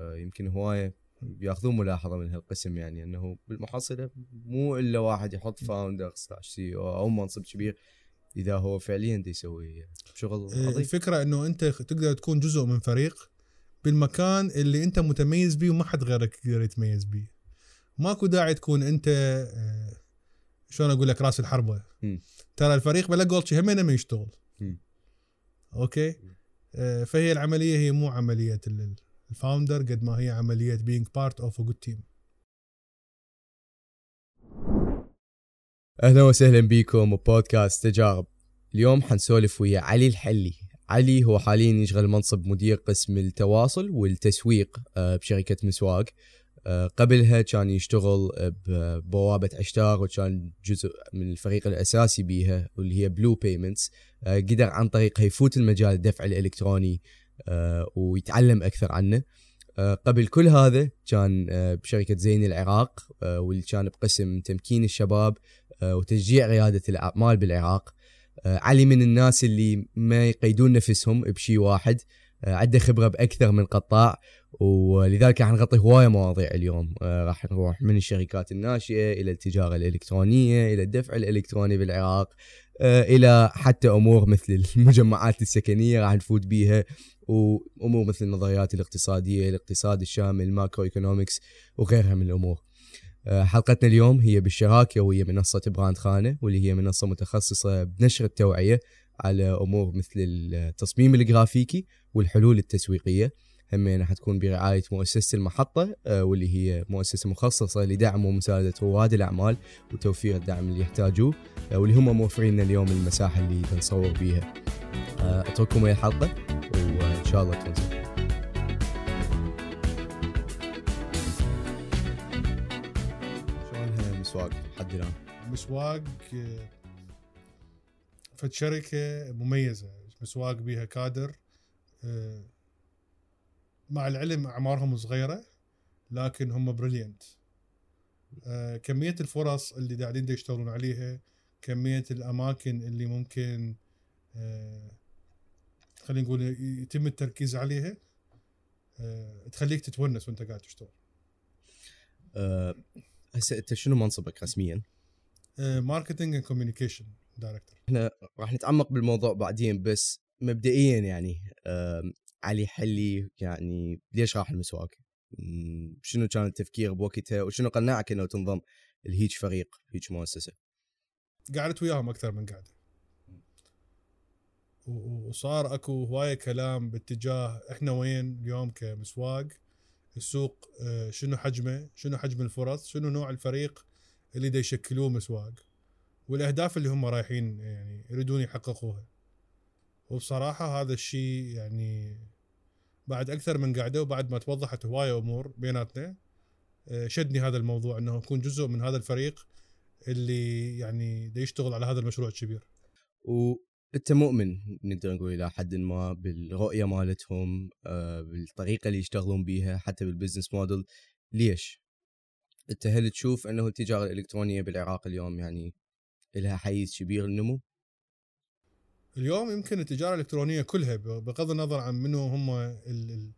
آه، يمكن هوايه بياخذون ملاحظة من هالقسم يعني إنه بالمحصله مو إلا واحد يحط founder slash COO منصب كبير إذا هو فعليا دي يسوي شغل إيه، عظيم. الفكرة إنه أنت تقدر تكون جزء من فريق بالمكان اللي أنت متميز بيه وما حد غيرك يقدر يتميز بيه. ماكو داعي تكون أنت آه، شلون أقول لك راس الحربة. ترى الفريق بلا گولچي همينه ما يشتغل. أوكي؟ آه، فهي العملية هي مو عملية ال- ال founder قد ما هي عملية being part of a good team. أهلا وسهلا بكم ببودكاست تجارب. اليوم حنسولف ويا علي الحلي. علي هو حاليا يشغل منصب مدير قسم التواصل والتسويق آه، بشركة مسواق. آه، قبلها كان يشتغل ببوابة عشتار وكان جزء من الفريق الأساسي بيها واللي هي بلو بيمنتس قدر عن طريقها يفوت المجال الدفع الإلكتروني آه، ويتعلم أكثر عنه. آه، قبل كل هذا كان آه، بشركة زين العراق آه، واللي كان بقسم تمكين الشباب آه، وتشجيع ريادة الأعمال بالعراق. آه، علي من الناس اللي ما يقيدون نفسهم بشيء واحد. آه، عنده خبرة بأكثر من قطاع ولذلك راح نغطي هواية مواضيع اليوم. آه، راح نروح من الشركات الناشئة إلى التجارة الإلكترونية إلى الدفع الإلكتروني بالعراق آه، إلى حتى أمور مثل المجمعات السكنية راح نفوت بيها. وأمور مثل النظريات الاقتصادية الاقتصاد الشامل ال macroeconomics وغيرها من الأمور. آه، حلقتنا اليوم هي بالشراكة وهي منصة براند خانة واللي هي منصة متخصصة بنشر التوعية على أمور مثل التصميم الجرافيكي والحلول التسويقية. همين حتكون برعاية مؤسسة المحطة آه، واللي هي مؤسسة مخصصة لدعم ومساعدة رواد الأعمال وتوفير الدعم اللي يحتاجوه آه، واللي هم موفرين اليوم المساحة اللي بنصور بيها. أترككم ويا الحلقة وإن شاء الله تكون زين. شلونها مسواق لحد الآن؟ مسواق فد شركة مميزة مسواق بيها كادر مع العلم أعمارهم صغيرة لكن هم brilliant كمية الفرص اللي قاعدين يشتغلون عليها كمية الأماكن اللي ممكن خلينا نقول يتم التركيز عليها آه، تخليك تتونس وانت قاعد تشتغل آه، هسه أنت شنو منصبك رسمياً؟ marketing and communication director إحنا راح نتعمق بالموضوع بعدين بس مبدئيا يعني علي حلي يعني ليش راح المسواق؟ مم، شنو كان التفكير بوقتها وشنو قنعك إنه تنضم لهيج فريق هيج مؤسسة؟ قعدت وياهم أكثر من قعده وصار اكو هواية كلام باتجاه إحنا وين اليوم كمسواق. السوق آه، شنو حجمه؟ شنو حجم الفرص؟ شنو نوع الفريق اللي دا يشكلوه مسواق؟ والأهداف اللي هم رايحين يعني يريدون يحققوها. وبصراحة هذا الشيء يعني بعد أكثر من قعده وبعد ما توضحت هواية امور بيناتنا آه، شدني هذا الموضوع إنه اكون جزء من هذا الفريق اللي يعني دا يشتغل على هذا المشروع الكبير. وانت مؤمن نقدر نقول إلى حد ما بالرؤية مالتهم آه، بالطريقة اللي يشتغلون بيها حتى بالبزنس موديل ليش؟ أنت هل تشوف أنه التجارة الإلكترونية بالعراق اليوم يعني لها حيز كبير للنمو؟ اليوم يمكن التجارة الإلكترونية كلها بغض النظر عن منو هم ال- ال-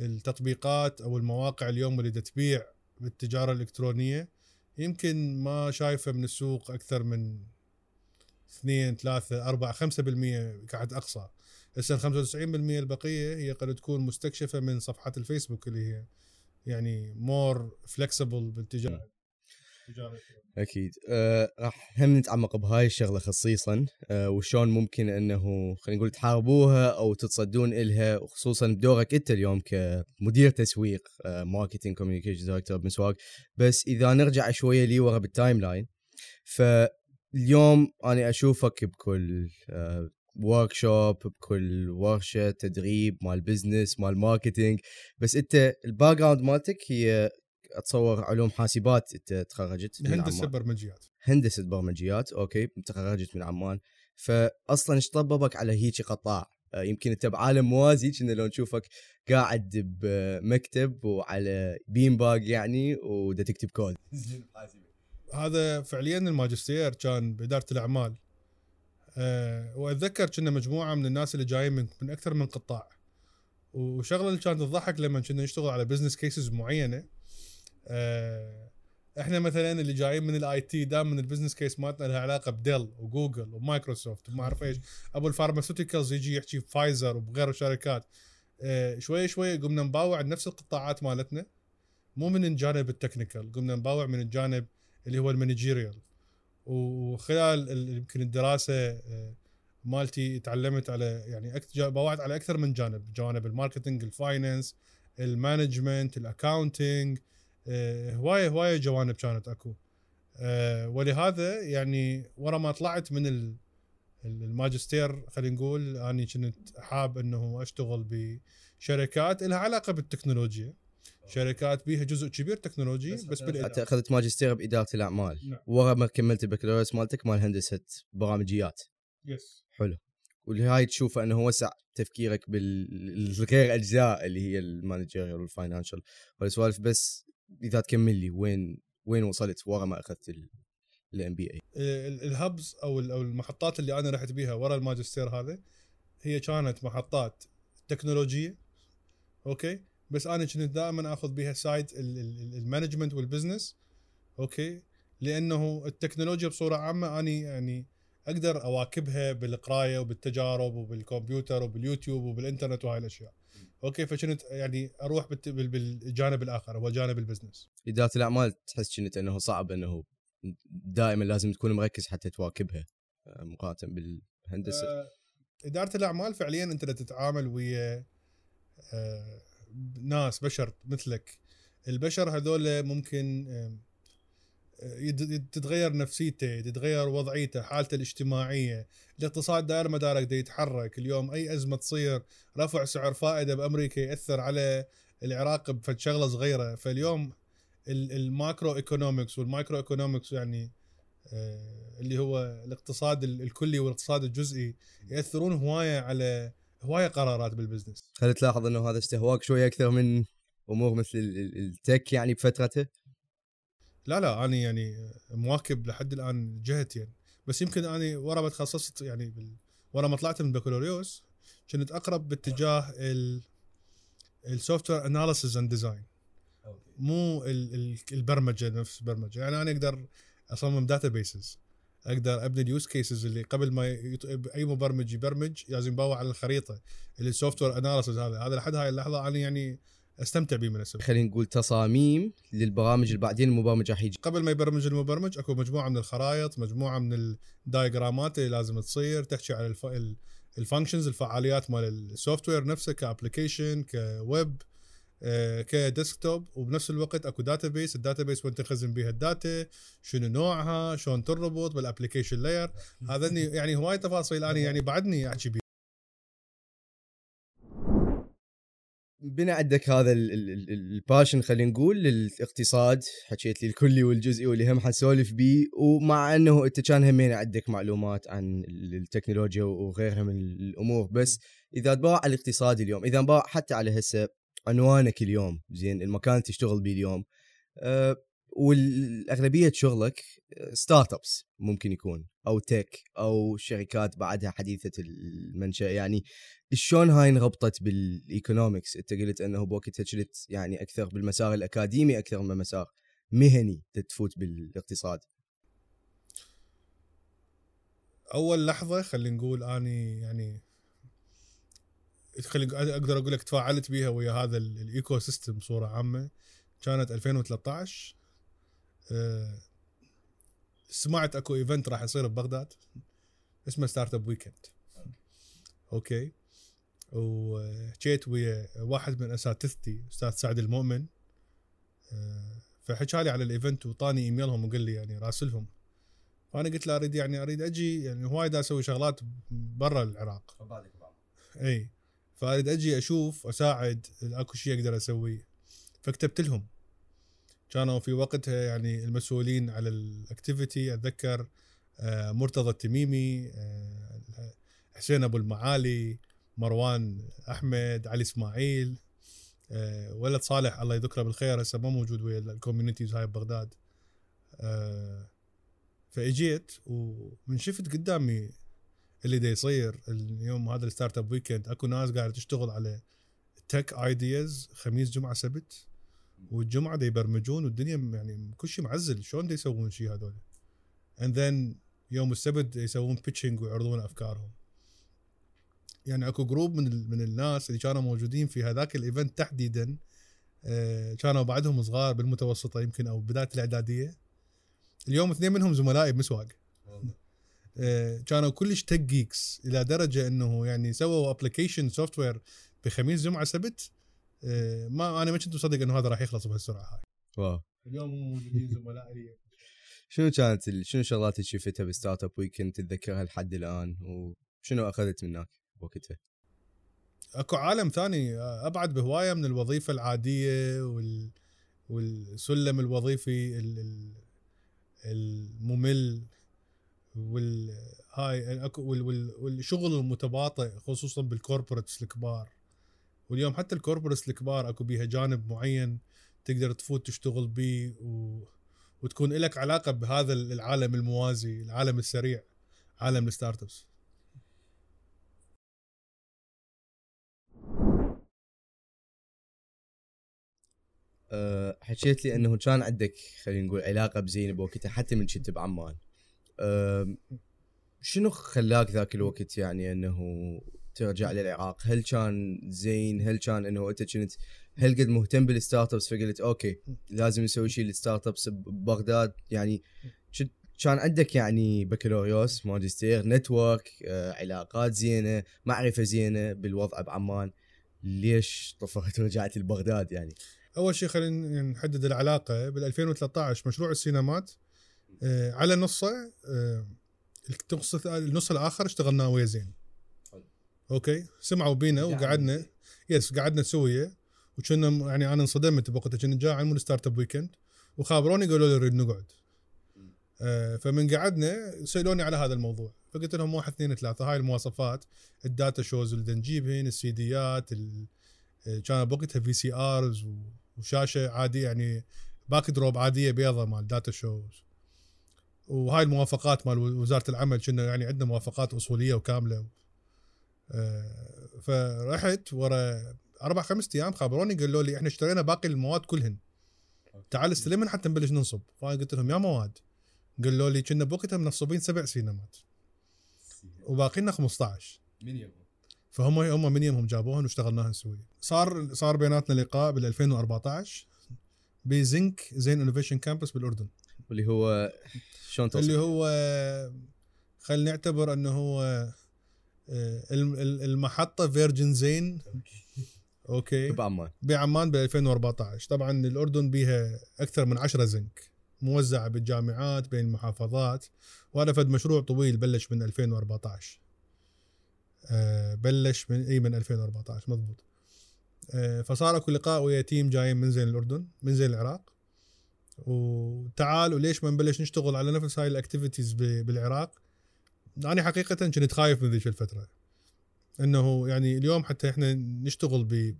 التطبيقات أو المواقع اليوم اللي تبيع بالتجارة الإلكترونية يمكن ما شايفه من السوق أكثر من 2 3 4 5% كعد أقصى. هسه ال 95% البقية هي قد تكون مستكشفة من صفحات الفيسبوك اللي هي يعني مور فلكسبل بالتجاره أكيد. أه راح هم نتعمق بهاي الشغلة خصيصا؟ أه وشون ممكن إنه خلينا نقول تحاربوها أو تتصدون إلها وخصوصا بدورك أنت اليوم كمدير تسويق أه marketing communication director بس إذا نرجع شوية لي ورا بال timeline فاليوم أنا أشوفك بكل workshop بكل ورشة تدريب مال business مال marketing بس أنت ال background مالتك هي أتصور علوم حاسبات أنت تخرجت من هندسة. برمجيات. هندسة برمجيات أوكي تخرجت من عمان. فاصلا إيش طببك على هيك قطاع؟ آه، يمكن أنت بعالم موازي كنا لو نشوفك قاعد بمكتب وعلى بين باج يعني ودا تكتب كود هذا فعليا الماجستير كان بإدارة الأعمال. أه وأتذكر كنا مجموعة من الناس اللي جايين من, من أكثر من قطاع. وشغلة اللي كانت تضحك لما كنا نشتغل على business cases معينة آه، إحنا مثلا اللي جايين من ال IT دائما ال business case مالتنا لها علاقة ب Dell وجوجل ومايكروسوفت وما أعرف إيش. أبو ال pharmaceuticals يجي يحكي فايزر وبغير الشركات. آه، شوي شوي قمنا نباوع نفس القطاعات مالتنا مو من الجانب ال technical قمنا نباوع من الجانب اللي هو ال managerial. وخلال ال- يمكن الدراسة آه، مالتي تعلمت على يعني باوعت على أكثر من جانب جانب الماركتينج الفاينانس المانجمنت الاكاونتنج آه، هوايه هواية جوانب كانت أكو. آه، ولهذا يعني ورا ما طلعت من ال- ال- الماجستير خلينا نقول أني كنت حاب إنه أشتغل بشركات لها علاقة بالتكنولوجيا. شركات بيها جزء كبير تكنولوجي بس, بس انت بالإدارة. أخذت ماجستير بإدارة الأعمال. نعم. ورا ما كملت البكالوريوس مالتك مال هندسة برامجيات. yes حلو. والهاي تشوفه إنه وسع تفكيرك بالغير أجزاء اللي هي ال managerial وال financial والسوالف بس إذا تكمل لي وين وين وصلت ورا ما أخذت ال MBA؟ ال- ال hubs أو أو المحطات اللي أنا رحت بيها ورا الماجستير هذا هي كانت محطات تكنولوجية أوكي؟ بس أنا كنت دائما آخذ بيها side ال- ال- ال- ال management وال business okay؟ لأنه التكنولوجيا بصورة عامة أني يعني أقدر أواكبها بالقراية وبالتجارب وبالكمبيوتر وباليوتيوب وبالإنترنت وهاي الأشياء. okay؟ فكنت يعني أروح بالجانب الآخر هو جانب ال business إدارة الأعمال تحس كنت إنه صعب إنه دائما لازم تكون مركز حتى تواكبها آه، مقارنة بالهندسة. آه، إدارة الأعمال فعليا أنت تتعامل ويا آه، ناس بشر مثلك. البشر هذول ممكن آه، تتغير نفسيته تتغير وضعيته حالته الاجتماعية. الاقتصاد دائر مدارك دا يتحرك. اليوم أي أزمة تصير رفع سعر فائدة بأمريكا يأثر على العراق بفد شغلة صغيرة. فاليوم ال- ال macroeconomics وال microeconomics يعني آه، اللي هو الاقتصاد ال- الكلي والاقتصاد الجزئي يأثرون هواية على هواية قرارات بال business. هل تلاحظ إنه هذا استهواك شوية أكثر من أمور مثل ال- ال- ال tech يعني بفترته. لا لا أنا يعني مواكب لحد الآن جهتين. يعني. بس يمكن أنا ورا ما تخصصت يعني بال... ورا ما طلعت من البكالوريوس كنت أقرب باتجاه ال ال software analysis and design مو ال... ال... البرمجة نفس البرمجة. يعني أنا أقدر أصمم databases أقدر أبني ال use cases اللي قبل ما يط... أي مبرمج يبرمج لازم يباوع على الخريطة اللي ال software analysis هذا. هذا لحد هاي اللحظة أنا يعني أستمتع به من السبب. خلينا نقول تصاميم للبرامج اللي بعدين المبرمج راح يجي. قبل ما يبرمج المبرمج أكو مجموعة من الخرائط مجموعة من ال diagram ات اللي لازم تصير تحكي على الف... ال- ال functions الفعاليات مال ال software نفسه ك application ك web. ك desktop وبنفس الوقت أكو database ال database وين تخزن بيها ال data شنو نوعها شلون تربط بال application layer هذا يعني هواي تفاصيل أنا يعني بعدني أحكي بيها بنا عندك هذا ال- ال- ال- ال passion خلينا نقول للاقتصاد. حكيت لي الكلي والجزئي واللي هم حنسولف بيه. ومع إنه أنت كان همين عندك معلومات عن ال- التكنولوجيا وغيرها من الأمور. بس إذا تباوع على الاقتصاد اليوم إذا تباوع حتى على هسه عنوانك اليوم زين المكان اللي تشتغل بيه اليوم. أه والأغلبية شغلك startups ممكن يكون أو tech أو شركات بعدها حديثة المنشأ. يعني شلون هاي انربطت بال economics أنت قلت أنه بوقتها كنت يعني أكثر بالمسار الأكاديمي أكثر من مسار مهني تفوت بالاقتصاد. أول لحظة خلينا نقول أني يعني خلي أقدر أقول لك تفاعلت بيها ويا هذا ال- ال ecosystem بصورة عامة. كانت 2013 أه سمعت أكو event راح يصير ببغداد اسمه Startup Weekend okay. وحكيت ويا واحد من أساتذتي أستاذ سعد المؤمن. أه فحكى لي على ال event وطاني إيميلهم وقال لي يعني راسلهم. فأنا قلت له أريد يعني أريد أجي يعني هواي دا أسوي شغلات برا العراق. إي. فأريد أجي أشوف أساعد أكو شيء أقدر أسويه. فكتبت لهم. كانوا في وقتها يعني المسؤولين على ال activity. أتذكر آه، مرتضى التميمي آه، حسين أبو المعالي مروان أحمد علي إسماعيل آه، وليد صالح الله يذكره بالخير هسه ما موجود ويا ال communities هاي ببغداد. فإجيت ومن شفت قدامي اللي دا يصير اليوم هذا ال Startup Weekend أكو ناس قاعدة تشتغل على tech ideas خميس جمعة سبت والجمعة دا يبرمجون والدنيا يعني كل شيء معزل. شلون دا يسوون شيء هذول؟ and then يوم السبت يسوون pitching ويعرضون أفكارهم. يعني أكو group من من الناس اللي كانوا موجودين في هذاك ال event تحديدا آه، كانوا بعدهم صغار بالمتوسطة يمكن أو بداية الإعدادية. اليوم اثنين منهم زملائي بمسواك. كانوا كلش tech geeks إلى درجة إنه يعني سووا application software بخميس جمعة سبت. آه، ما أنا ما كنت مصدق إنه هذا راح يخلص بهالسرعة هاي. wow. اليوم موجودين زملائي. شنو كانت شنو شغلات اللي شفتها ب Startup Weekend تتذكرها لحد الآن؟ وشنو أخذت منك وقتها؟ أكو عالم ثاني أبعد بهواية من الوظيفة العادية وال والسلم الوظيفي ال- ال- الممل. وال هاي اكو وال- وال- والشغل المتباطئ خصوصا بال corporates الكبار. واليوم حتى ال corporates الكبار أكو بيها جانب معين تقدر تفوت تشتغل بيه و... وتكون لك علاقة بهذا العالم الموازي العالم السريع عالم ال startups حكيت لي إنه كان عندك خلينا نقول علاقة زينة بوقتها حتى من كنت بعمان. شنو خلاك ذاك الوقت يعني إنه ترجع للعراق؟ هل كان زين؟ هل كان إنه أنت كنت هل قد مهتم بال startups فقلت okay لازم نسوي شيء لل startups ببغداد يعني كان عندك يعني بكالوريوس ماجستير network آه، علاقات زينة معرفة زينة بالوضع بعمان. ليش طفرت ورجعت لبغداد يعني؟ أول شيء خلينا نحدد العلاقة. بال 2013 مشروع السينمات على نصه آه، النص النص الآخر اشتغلنا ويا زين. أوكي؟ سمعوا بينا دعم وقعدنا. yes قعدنا سويه وكنا يعني أنا انصدمت بوقتها كنا جاي عن Startup Weekend وخابروني قالوا لي نريد نقعد. آه، فمن قعدنا سألوني على هذا الموضوع. فقلت لهم واحد اثنين ثلاثة هاي المواصفات. ال data shows اللي نجيبهن السي ديات ال- آه، كان بوقتها في screens وشاشة عادية يعني backdrop عادية بيضة مال data shows. وهاي الموافقات مال وزارة العمل كنا يعني عندنا موافقات أصولية وكاملة. آه، فرحت ورا أربع خمس أيام خابروني قالوا لي إحنا اشترينا باقي المواد كلهن. تعال استلمن حتى نبلش ننصب. فأنا قلت لهم يا مواد. قالوا لي كنا بوقتها منصبين سبع سينمات. وباقي لنا 15 فهم هم من يومهم جابوهن واشتغلناهن سويا صار صار بيناتنا لقاء بال 2014 بزنك زين innovation campus بالأردن. واللي هو شلون اللي توصل هو خلينا نعتبر انه هو آه، الم- ال- المحطة version زين. أوكي. بعمان بعمان ب 2014 طبعا الأردن بيها أكثر من 10 زنك. موزعة بالجامعات بين المحافظات. وهذا فد مشروع طويل بلش من 2014 آه، بلش من إي من 2014 مضبوط. آه، فصار أكو لقاء ويا team جايين من زين الأردن من زين العراق. وتعال وليش ما نبلش نشتغل على نفس هاي ال activities بالعراق؟ أنا حقيقة كنت خايف من ذيك الفترة. إنه يعني اليوم حتى إحنا نشتغل ب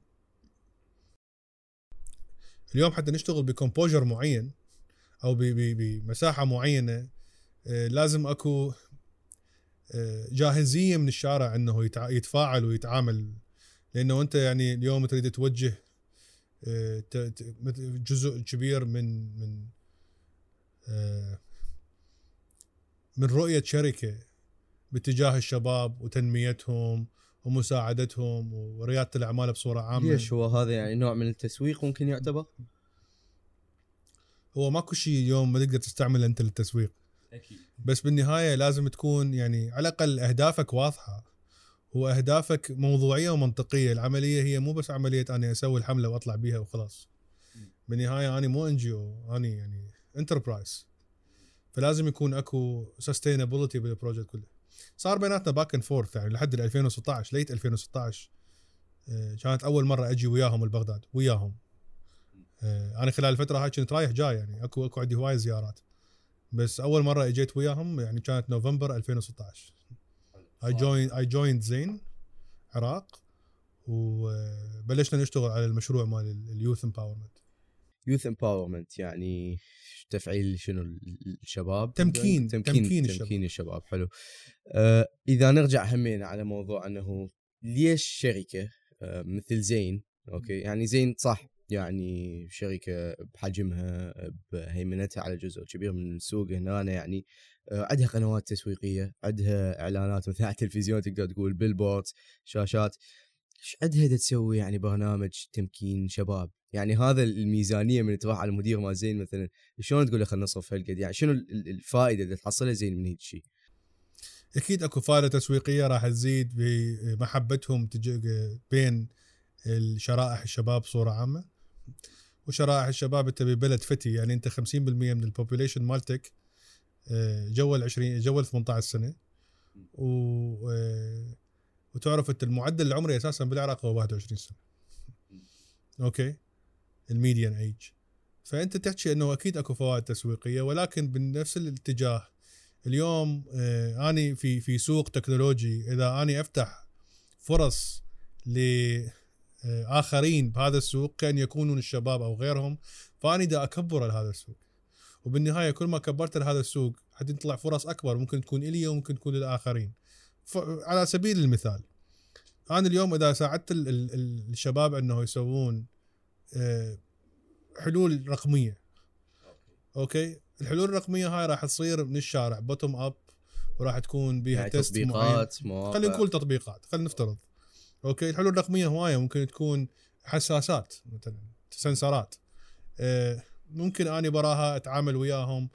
اليوم حتى نشتغل بكومبوجر معين أو بمساحة معينة آه، لازم أكو آه، جاهزية من الشارع إنه يتفاعل ويتعامل. لأنه أنت يعني اليوم تريد توجه جزء كبير من من آه، من رؤية شركة باتجاه الشباب وتنميتهم ومساعدتهم وريادة الأعمال بصورة عامة. ليش هو هذا يعني نوع من التسويق ممكن يعتبر؟ هو ماكو شيء اليوم ما تقدر تستعمله أنت للتسويق. أكيد. بس بالنهاية لازم تكون يعني على الأقل أهدافك واضحه واهدافك موضوعية ومنطقية. العملية هي مو بس عملية أني أسوي الحملة وأطلع بيها وخلاص. بالنهاية أنا مو NGO أنا يعني enterprise فلازم يكون أكو sustainability بال project كله. صار بيناتنا back and forth يعني لحد ال 2016 late 2016 آه، كانت أول مرة أجي وياهم لبغداد وياهم. آه، أنا خلال الفترة هاي كنت رايح جاي يعني اكو أكو عندي هواي زيارات. بس أول مرة إجيت وياهم يعني كانت نوفمبر 2016 I join I joined زين عراق وبلشنا نشتغل على المشروع مال اليوث امباورمنت يوث امباورمنت يعني تفعيل شنو ال- الشباب تمكين- تمكين تمكين الشباب. تمكين الشباب حلو. آه إذا نرجع همين على موضوع أنه ليش شركة؟ آه مثل زين أوكي؟ يعني زين صح يعني شركة بحجمها بهيمنتها على جزء كبير من السوق هنا يعني آه، عندها قنوات تسويقية عندها إعلانات مثل على التلفزيون تقدر تقول billboard شاشات. إيش عندها تسوي يعني برنامج تمكين شباب؟ يعني هذا الميزانية من تروح على المدير ما زين مثلا شلون تقول له خلينا نصرف هالقد؟ يعني شنو الفائدة اللي تحصلها زين من هيك شيء أكيد أكو فائدة تسويقية راح تزيد بمحبتهم بين الشرائح الشباب بصورة عامة. وشرائح الشباب انت ببلد فتي يعني انت 50% من ال population مالتك جو ال 20 جو ال 18 سنة. و آه، وتعرف انت المعدل العمري أساسا بالعراق هو 21 سنة. أوكي؟ ال median age فأنت تحكي إنه أكيد أكو فوائد تسويقية ولكن بنفس الاتجاه اليوم آه أني في في سوق تكنولوجي إذا أني أفتح فرص لاخرين بهذا السوق كان يكونون الشباب أو غيرهم. فأني دا أكبر هذا السوق. وبالنهاية كل ما كبرت هذا السوق حتطلع فرص أكبر ممكن تكون إلي وممكن تكون للآخرين. على سبيل المثال أنا اليوم إذا ساعدت الشباب إنه يسوون آه، حلول رقمية. أوكي؟ الحلول الرقمية هاي راح تصير من الشارع bottom up وراح تكون بها يعني test تطبيقات خلينا نقول تطبيقات خلينا نفترض. أوكي الحلول الرقمية هواية ممكن تكون حساسات مثلا sensor ات. آه، ممكن أني وراها أتعامل وياهم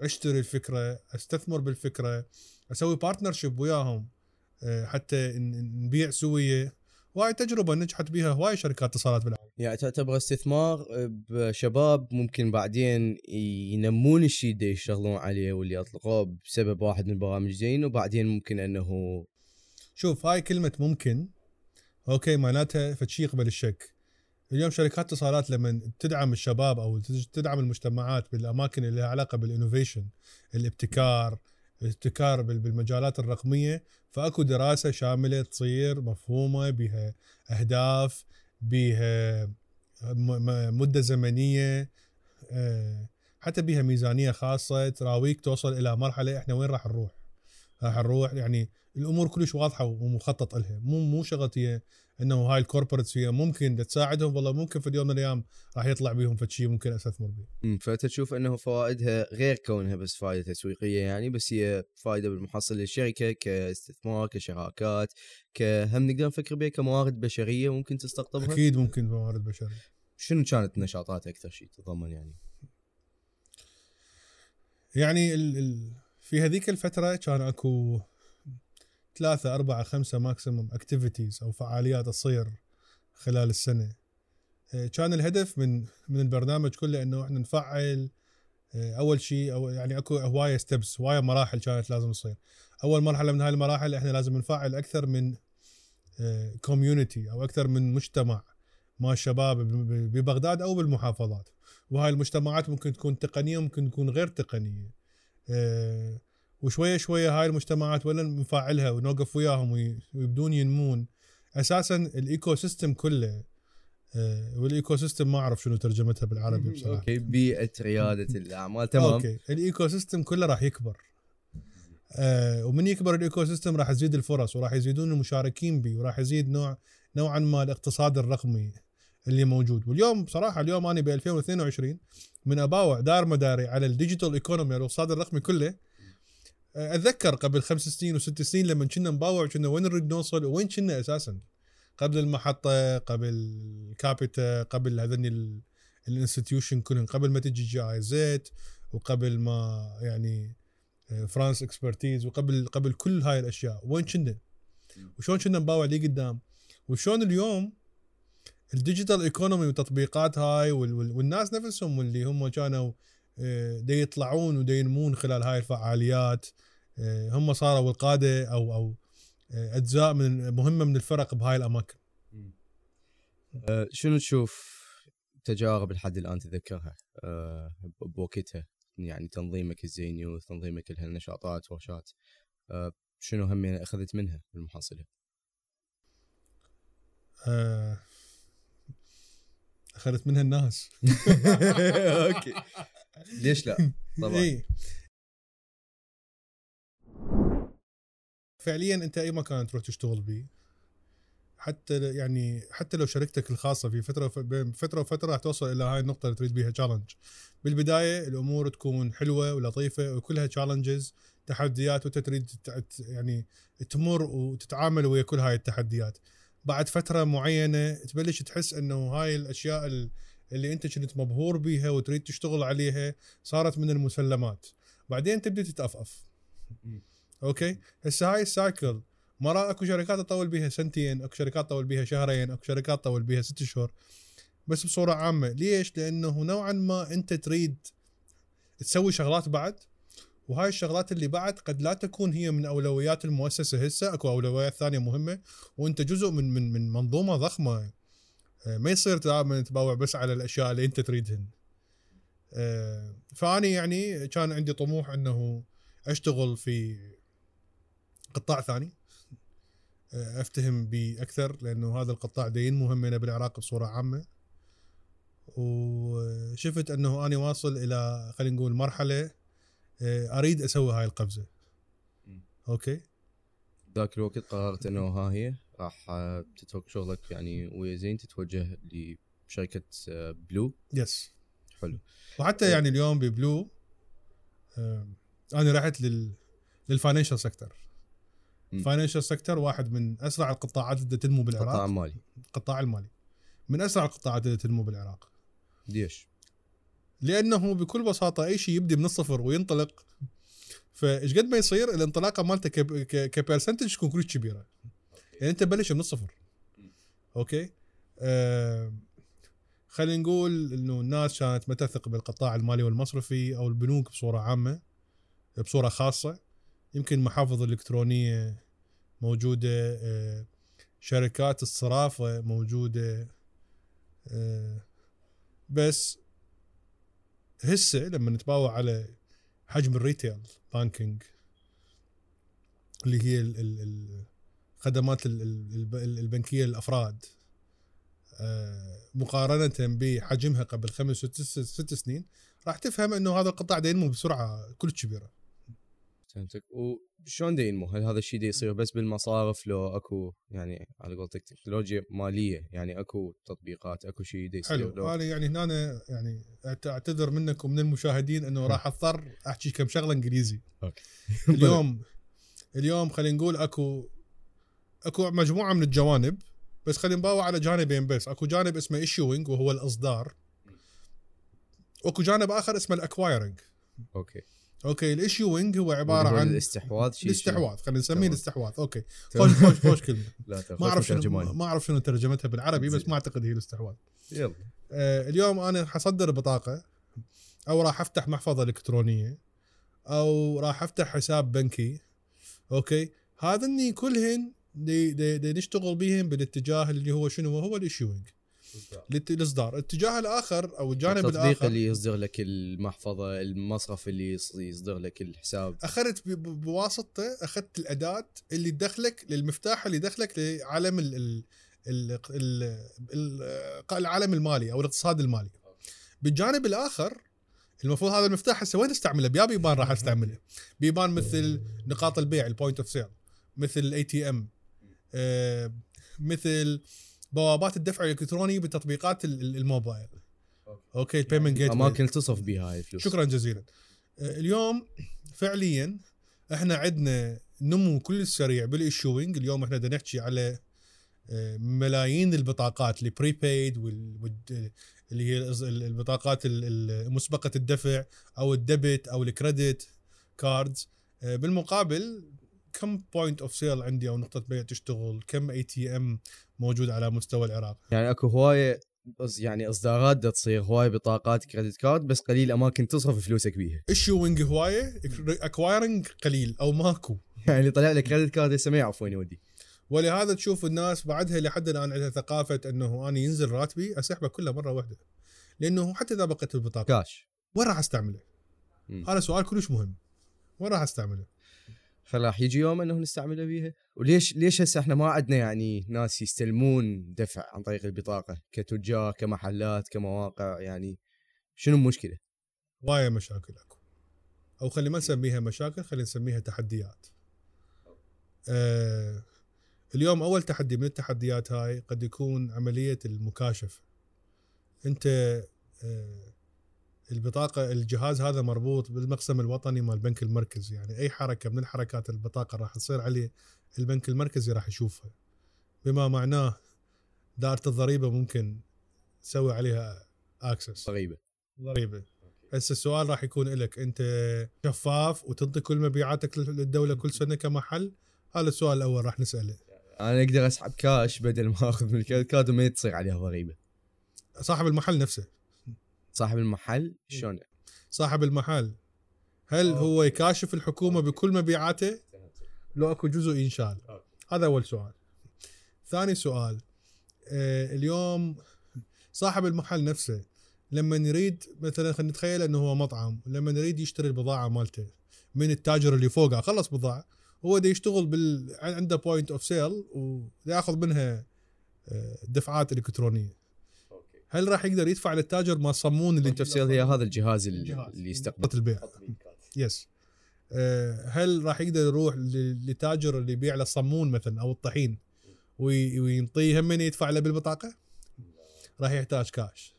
أشتري الفكرة أستثمر بالفكرة أسوي partnership وياهم آه، حتى نبيع سوية. وهاي تجربة نجحت بها هواي شركات اتصالات بالعالم. يعني تعتبر استثمار بشباب ممكن بعدين ينمون الشيء اللي يشتغلون عليه واللي أطلقوه بسبب واحد من البرامج زين وبعدين ممكن أنه شوف هاي كلمة ممكن. أوكي معناتها فشي يقبل الشك. اليوم شركات اتصالات لما تدعم الشباب أو تدعم المجتمعات بالأماكن اللي لها علاقة بال innovation الابتكار الابتكار بالمجالات الرقمية فأكو دراسة شاملة تصير مفهومة بها أهداف بها مدة زمنية آه، حتى بها ميزانية خاصة تراويك توصل إلى مرحلة إحنا وين راح نروح. راح نروح يعني الأمور كلش واضحة ومخطط لها مو مو شغلتي إنه هاي ال corporates هي ممكن تساعدهم والله ممكن في اليوم من الأيام راح يطلع بيهم فشي ممكن استثمر به. فانت تشوف إنه فوائدها غير كونها بس فائده تسويقية يعني بس هي فائده بالمحصل للشركة كاستثمار كشراكات كهم نقدر نفكر بها كموارد بشرية ممكن تستقطبها؟ أكيد ممكن موارد بشرية. شنو كانت نشاطات أكثر شيء تتضمن يعني؟ يعني ال ال في هذيك الفترة كان أكو ثلاثة أربعة خمسة maximum activities أو فعاليات تصير خلال السنة. آه، كان الهدف من من البرنامج كله إنه إحنا نفعل آه، أول شيء أو يعني أكو هواية steps هواية مراحل كانت لازم تصير. أول مرحلة من هاي المراحل إحنا لازم نفعل أكثر من community آه، أو أكثر من مجتمع مع الشباب ببغداد أو بالمحافظات. وهاي المجتمعات ممكن تكون تقنية ممكن تكون غير تقنية. وشوية شوية هاي المجتمعات وين نفعلها ونوقف وياهم ويبدون ينمون. أساسا ال ecosystem كله آه، وال ecosystem ما أعرف شنو ترجمتها بالعربي بصراحة. أوكي بيئة ريادة الأعمال تمام. أوكي ال ecosystem كله راح يكبر. آه ومن يكبر ال ecosystem راح تزيد الفرص وراح يزيدون المشاركين به وراح يزيد نوع نوعا ما الاقتصاد الرقمي. اللي موجود. واليوم بصراحة اليوم أنا ب 2022 من أباوع دار مداري على ال digital economy الاقتصاد الرقمي كله. أتذكر قبل خمس سنين وست سنين لما كنا نباوع كنا وين نريد نوصل؟ وين كنا أساسا؟ قبل المحطة قبل كابيتا قبل هذني ال institution كلهم قبل ما تجي GIZ وقبل ما يعني France Expertise وقبل قبل كل هاي الأشياء. وين كنا؟ وشلون كنا نباوع لي قدام؟ وشلون اليوم ال digital economy والتطبيقات هاي والناس نفسهم اللي هم كانوا آه، دي يطلعون ودي ينمون خلال هاي الفعاليات آه، هم صاروا القادة أو أو آه، أجزاء من مهمة من الفرق بهاي الأماكن. شنو تشوف تجارب لحد الآن تذكرها بوقتها يعني تنظيمك الزيني وتنظيمك لهالنشاطات ورشات شنو هم يعني أخذت منها المحصله؟ أخذت منها الناس okay. ليش لا؟ طبعا. إيه. فعليا أنت أي مكان تروح تشتغل به حتى يعني حتى لو شركتك الخاصة في فترة بين فترة وفترة راح توصل إلى هاي النقطة اللي تريد بيها challenge بالبداية الأمور تكون حلوة ولطيفة وكلها challenges تحديات وأنت تريد يعني تمر وتتعامل ويا كل هاي التحديات. بعد فترة معينة تبلش تحس إنه هاي الأشياء ال- اللي أنت كنت مبهور بيها وتريد تشتغل عليها صارت من المسلمات. بعدين تبدأ تتأفأف. okay؟ هسه هاي ال cycle. مرة أكو شركات تطول بيها سنتين أكو شركات تطول بيها شهرين أكو شركات تطول بيها ست شهور. بس بصورة عامة ليش؟ لأنه نوعا ما أنت تريد تسوي شغلات بعد وهاي الشغلات اللي بعد قد لا تكون هي من أولويات المؤسسة هسه أكو أولويات ثانية مهمة وأنت جزء من من من منظومة ضخمة. آه، ما يصير دائما تباوع بس على الأشياء اللي أنت تريدهن. آه، فأني يعني كان عندي طموح إنه أشتغل في قطاع ثاني. آه، أفتهم به أكثر لأنه هذا القطاع دا ينمو همنا بالعراق بصورة عامة. وشفت إنه أني واصل إلى خلينا نقول مرحلة أريد أسوي هاي القفزة. okay. ذاك الوقت قررت إنه ها هي راح آه، تترك شغلك يعني ويا زين تتوجه لشركة آه، بلو. yes حلو. وحتى يعني اليوم ببلو آه، أنا رحت لل لل financial sector. ال financial sector واحد من أسرع القطاعات اللي تنمو بالعراق. قطاع مالي. القطاع المالي. من أسرع القطاعات اللي تنمو بالعراق. ليش؟ لأنه بكل بساطة أي شيء يبدي من الصفر وينطلق. فإيش قد ما يصير الانطلاقة مالته كبرسنتج تكون كلش كبيرة. يعني أنت بلش من الصفر. أوكي؟ آه خلينا نقول إنه الناس كانت ما تثق بالقطاع المالي والمصرفي أو البنوك بصورة عامة بصورة خاصة. يمكن محافظ الالكترونيه موجودة آه شركات الصرافه موجودة آه بس هسه لما نتباوع على حجم ال retail banking اللي هي ال- ال- الخدمات ال- ال- ال- البنكية للافراد آه، مقارنة بحجمها قبل خمس ست سنين راح تفهم إنه هذا القطاع ينمو بسرعة كلش كبيرة. فهمتك. وشلون دا ينمو؟ هل هذا الشيء دا يصير بس بالمصارف لو أكو يعني على قولتك تكنولوجيا مالية يعني أكو تطبيقات أكو شيء دا يصير حلو. لو أنا يعني هنا يعني أعت- أعتذر منك ومن المشاهدين إنه راح أضطر أحكي كم شغلة إنجليزي. okay. اليوم اليوم خلينا نقول اكو أكو مجموعة من الجوانب بس خلينا نباوع على جانبين بس. أكو جانب اسمه issuing وهو الإصدار. واكو جانب آخر اسمه ال acquiring okay. okay ال issuing هو عبارة عن الاستحواذ شيء الاستحواذ خلينا نسميه. الاستحواذ. okay. خوش خوش خوش كلمة. لا ما أعرف شنو ما أعرف شنو ترجمتها بالعربي بس. ما أعتقد هي الاستحواذ. يلا. آه، اليوم أنا حصدر بطاقه أو راح أفتح محفظة إلكترونية أو راح أفتح حساب بنكي. okay. هذني كلهن دي دي دي نشتغل بيهم بالاتجاه اللي هو شنو؟ هو ال issuing الاصدار الاتجاه الآخر أو الجانب التطبيق الآخر اللي يصدر لك المحفظة المصرف اللي يص- يصدر لك الحساب. أخذت بواسطته أخذت الأداة اللي تدخلك للمفتاح اللي يدخلك لعالم ال ال ال ال ال العالم المالي أو الاقتصاد المالي. بالجانب الآخر المفروض هذا المفتاح هسه وين استعمله؟ بيا بيبان راح أستعمله. بيبان مثل نقاط البيع ال point of sale مثل ال ATM مثل بوابات الدفع الإلكتروني بتطبيقات ال- ال- الموبايل. okay. ال payment gate أماكن تصرف بها هاي الفلوس. شكرا جزيلا. آه، اليوم فعليا إحنا عندنا نمو كل سريع بال issuing اليوم إحنا بدنا نحكي على آه، ملايين البطاقات اللي prepaid اللي هي البطاقات ال- ال- مسبقة الدفع أو ال debit أو ال credit cards آه، بالمقابل كم point of sale عندي أو نقطة بيع تشتغل؟ كم ATM موجود على مستوى العراق؟ يعني أكو هواية يعني اصدارات دا تصير هواية بطاقات credit card بس قليل أماكن تصرف فلوسك بيها. issuing هواية acquiring قليل أو ماكو. يعني طلع لك credit card هسه ما يعرف وين يودي ولهذا تشوف الناس بعدها لحد الآن عندها ثقافة إنه أنا ينزل راتبي أسحبه كله مرة واحدة. لأنه حتى إذا بقيت البطاقة كاش وين راح أستعمله؟ هذا سؤال كلش مهم. وين راح أستعمله؟ فراح يجي يوم انه نستعمله بيها وليش ليش هسه إحنا ما عندنا يعني ناس يستلمون دفع عن طريق البطاقة كتجار كمحلات كمواقع يعني شنو المشكلة؟ وايا مشاكل أكو أو خلي ما نسميها مشاكل خلينا نسميها تحديات. آه اليوم أول تحدي من التحديات هاي قد يكون عملية المكاشفة أنت آه، البطاقة الجهاز هذا مربوط بالمقسم الوطني مال البنك المركزي يعني أي حركة من الحركات البطاقة راح تصير عليه البنك المركزي راح يشوفها. بما معناه دائره الضريبة ممكن تسوي عليها اكسس ضريبة. ضريبة. هسه السؤال راح يكون لك أنت شفاف وتنطي كل مبيعاتك للدولة كل سنة كمحل؟ هذا السؤال الأول راح نسأله. أنا أقدر أسحب كاش بدل ما أخذ من ال credit card وما تصير عليها ضريبة. صاحب المحل نفسه. صاحب المحل شلون صاحب المحل. هل أوكي. هو يكاشف الحكومة بكل مبيعاته؟ لو أكو جزء ينشال. هذا أول سؤال. ثاني سؤال. آه اليوم صاحب المحل نفسه لما يريد مثلا خلينا نتخيل إنه هو مطعم لما يريد يشتري البضاعة مالته من التاجر اللي فوقه خلص بضاعة هو دا يشتغل بال عنده point of sale ويأخذ منها آه، دفعات إلكترونية. هل راح يقدر يدفع للتاجر ما صمون اللي التفسير هي هذا الجهاز اللي, يستقبل. البيع. yes آه، هل راح يقدر يروح ل- لتاجر اللي يبيع له الصمون مثلا أو الطحين وي- وينطيه هم من يدفع له بالبطاقة؟ راح يحتاج كاش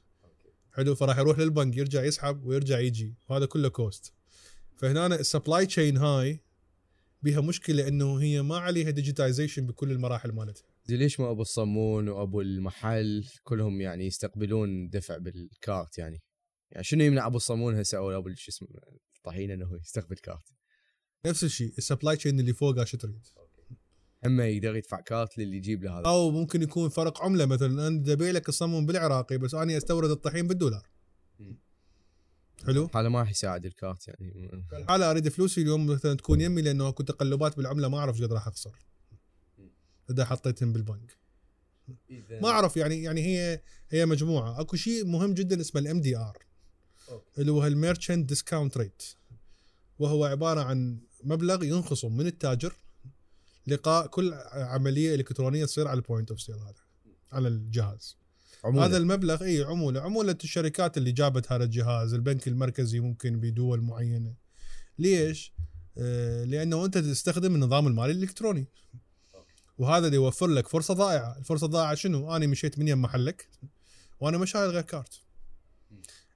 حلو فراح يروح للبنك يرجع يسحب ويرجع يجي. وهذا كله cost فهنا ال supply chain هاي بها مشكلة إنه هي ما عليها digitization بكل المراحل مالتها. ليش ما أبو الصمون وأبو المحل؟ كلهم يعني يستقبلون دفع بال card يعني. يعني شنو يمنع أبو الصمون هسه أو أبو شو اسمه الطحين إنه يستقبل card؟ نفس الشيء ال supply chain اللي فوقها شو تريد أما يقدر يدفع card للي يجيب له هذا. أو ممكن يكون فرق عملة مثلا أنا أبيع لك الصمون بالعراقي بس أنا أستورد الطحين بالدولار. حلو؟ هذا ما راح يساعد ال card يعني. الحالة أريد فلوسي اليوم مثلا تكون يمي لأنه اكو تقلبات بالعملة ما أعرف قد راح أخسر. إذا حطيتهم بالبنك. ما أعرف يعني يعني هي هي مجموعة. أكو شيء مهم جدا اسمه ال MDR اللي هو ال merchant discount rate وهو عبارة عن مبلغ ينخصم من التاجر لقاء كل عملية إلكترونية تصير على ال point of sale هذا على الجهاز. عموما هذا المبلغ إي عمولة. عمولة الشركات اللي جابت هذا الجهاز البنك المركزي ممكن بدول معينة. ليش؟ آه لأنه أنت تستخدم النظام المالي الإلكتروني. وهذا اللي يوفر لك فرصة ضائعة. الفرصة الضائعة شنو؟ أنا مشيت من يم محلك وأنا مش شايل غير card.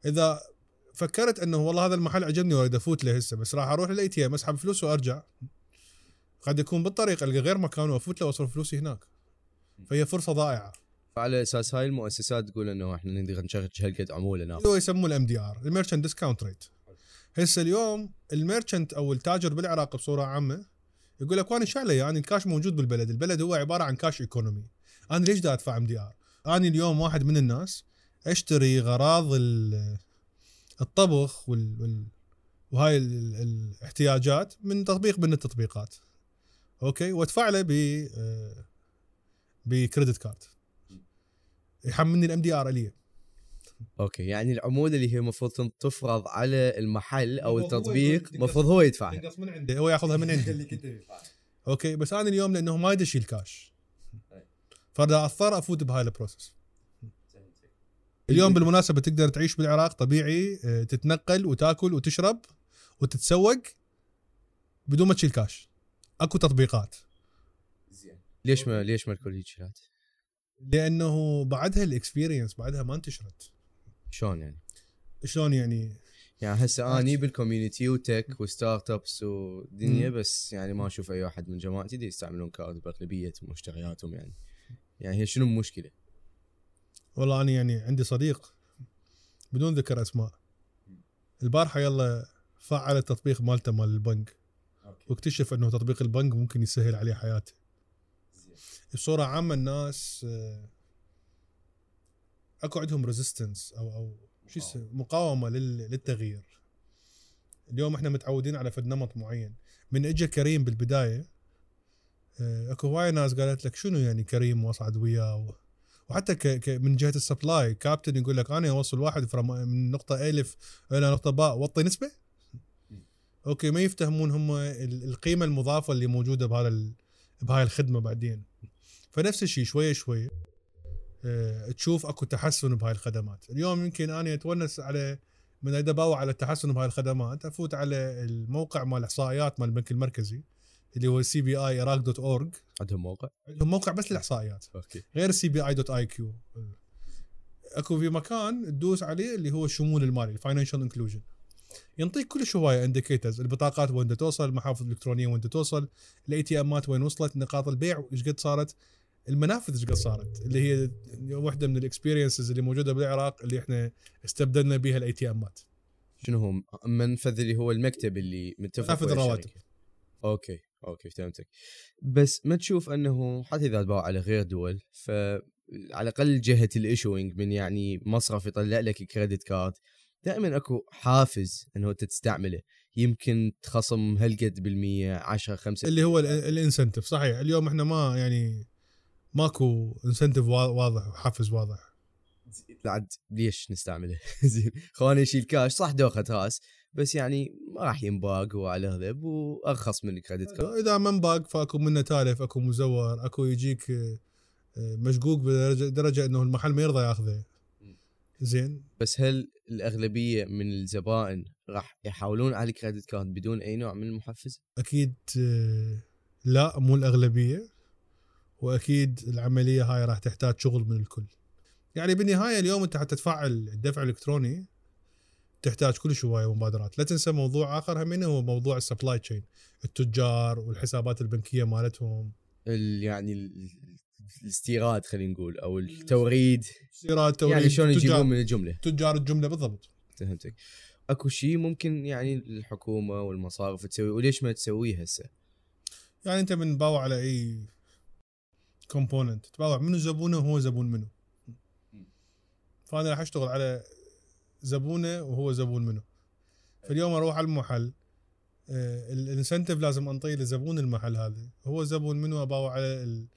إذا فكرت إنه والله هذا المحل عجبني وأريد أفوت له هسه بس راح أروح لل ATM أسحب فلوس وأرجع. قد يكون بالطريق ألقى غير مكان وأفوت له وأصرف فلوسي هناك. فهي فرصة ضائعة. على أساس هاي المؤسسات تقول إنه إحنا نقدر نشغل هالقد عموله ناخذ هو يسموه ال MDR ال merchant discount rate هسه اليوم ال merchant أو التاجر بالعراق بصورة عامة يقول لك وأنا علي يعني الكاش موجود بالبلد. البلد هو عبارة عن cash economy أنا ليش دا أدفع MDR أنا اليوم واحد من الناس أشتري غراض ال- الطبخ وال, وال وهاي ال- ال- الاحتياجات من تطبيق من التطبيقات. أوكي؟ وأدفع له ب آه، ب credit card يحملني ال MDR عليه أوكي يعني العموله اللي هي المفروض تفرض على المحل أو التطبيق المفروض هو يدفعها. تنقص من عندي هو ياخذها من عندي. أوكي بس أنا اليوم لأنه ما أدش الكاش فدا أضطر أفوت بهاي ال process اليوم بالمناسبة تقدر تعيش بالعراق طبيعي آه، تتنقل وتأكل وتشرب وتتسوق بدون ما تشيل كاش أكو تطبيقات. ليش ما ليش ما الكل هيك شغلات؟ لأنه بعدها ال experience بعدها ما انتشرت. شلون يعني؟ شلون يعني؟ يعني هسه اني بال community و tech و startups ودنيا بس يعني ما أشوف أي واحد من جماعتي دي يستعملون card باغلبيه مشترياتهم يعني. يعني هي شنو المشكلة؟ والله أنا يعني عندي صديق بدون ذكر أسماء. البارحة يلا فعل التطبيق مالته مال البنك واكتشف إنه تطبيق البنك ممكن يسهل عليه حياته. بصورة عامة الناس آه، أكو عندهم resistance أو أو شو اسمه مقاومة لل- للتغيير. اليوم إحنا متعودين على فد نمط معين. من اجى كريم بالبداية آه، أكو هواي ناس قالت لك شنو يعني كريم وأصعد وياه؟ و- وحتى ك ك من جهة ال supply كابتن يقول لك أنا أوصل واحد from- من نقطة ألف إلى نقطة باء وطي نسبة؟ أوكي ما يفتهمون هم ال- القيمة المضافة اللي موجودة بهذا ال- بهاي الخدمة بعدين. فنفس الشيء شوية شوية. تشوف اكو تحسن بهاي الخدمات. اليوم يمكن أنا اتونس على من ادا اباوع على التحسن بهاي الخدمات افوت على الموقع مال الاحصائيات مال البنك المركزي اللي هو CBI Iraq dot org عندهم موقع؟ عندهم موقع بس للإحصائيات أوكي. غير CBI dot IQ اكو في مكان تدوس عليه اللي هو الشمول المالي ال financial inclusion ينطيك كل هواية indicators البطاقات وين توصل المحافظ الإلكترونية وين توصل ال ATMات وين وصلت نقاط البيع إيش قد صارت. المنافذ إيش قد صارت؟ اللي هي واحدة من ال experiences اللي موجودة بالعراق اللي إحنا استبدلنا بها ال ATMات شنو هو منفذ اللي هو المكتب اللي متفق منافذ الرواتب. أوكي أوكي فهمتك. بس ما تشوف أنه حتى إذا تباع على غير دول ف على الأقل جهة ال issuing من يعني مصرف يطلع لك credit card دائما أكو حافز أنه أنت تستعمله. يمكن تخصم هالقد بالمية 10 5 اللي هو الانسنتف صحيح. اليوم إحنا ما يعني ماكو انسنتف واضح وحافز واضح. بعد ليش نستعمله؟ زين خواني يشيل كاش صح دوخة راس. بس يعني ما راح ينباق وعلى هذب وأرخص من الكريدت كارد إذا من باق فأكو منه تالف أكو مزور أكو يجيك آه، آه، مشقوق بدرجه إنه المحل ما يرضى ياخذه. زين. بس هل الأغلبية من الزبائن راح يحاولون على ال credit card بدون أي نوع من المحفز؟ أكيد آه، لا مو الأغلبية. وأكيد العملية هاي راح تحتاج شغل من الكل. يعني بالنهاية اليوم أنت حتى تفعل الدفع الإلكتروني تحتاج كل شوية مبادرات. لا تنسى موضوع آخر همين هو موضوع ال supply chain التجار والحسابات البنكية مالتهم. ال- يعني ال- الاستيراد خلينا نقول أو التوريد. استيراد توريد يعني شلون يجيبون من الجملة. تجار الجملة بالضبط. فهمتك. أكو شيء ممكن يعني الحكومة والمصارف تسوي وليش ما تسويه هسه؟ يعني أنت من باوع على أي component تباوع منو زبونه وهو زبون منو. فأنا راح أشتغل على زبونه وهو زبون منو. فاليوم أروح على المحل آه، ال- ال incentive لازم أنطيه لزبون المحل هذا. هو زبون منو؟ أباوع على ال-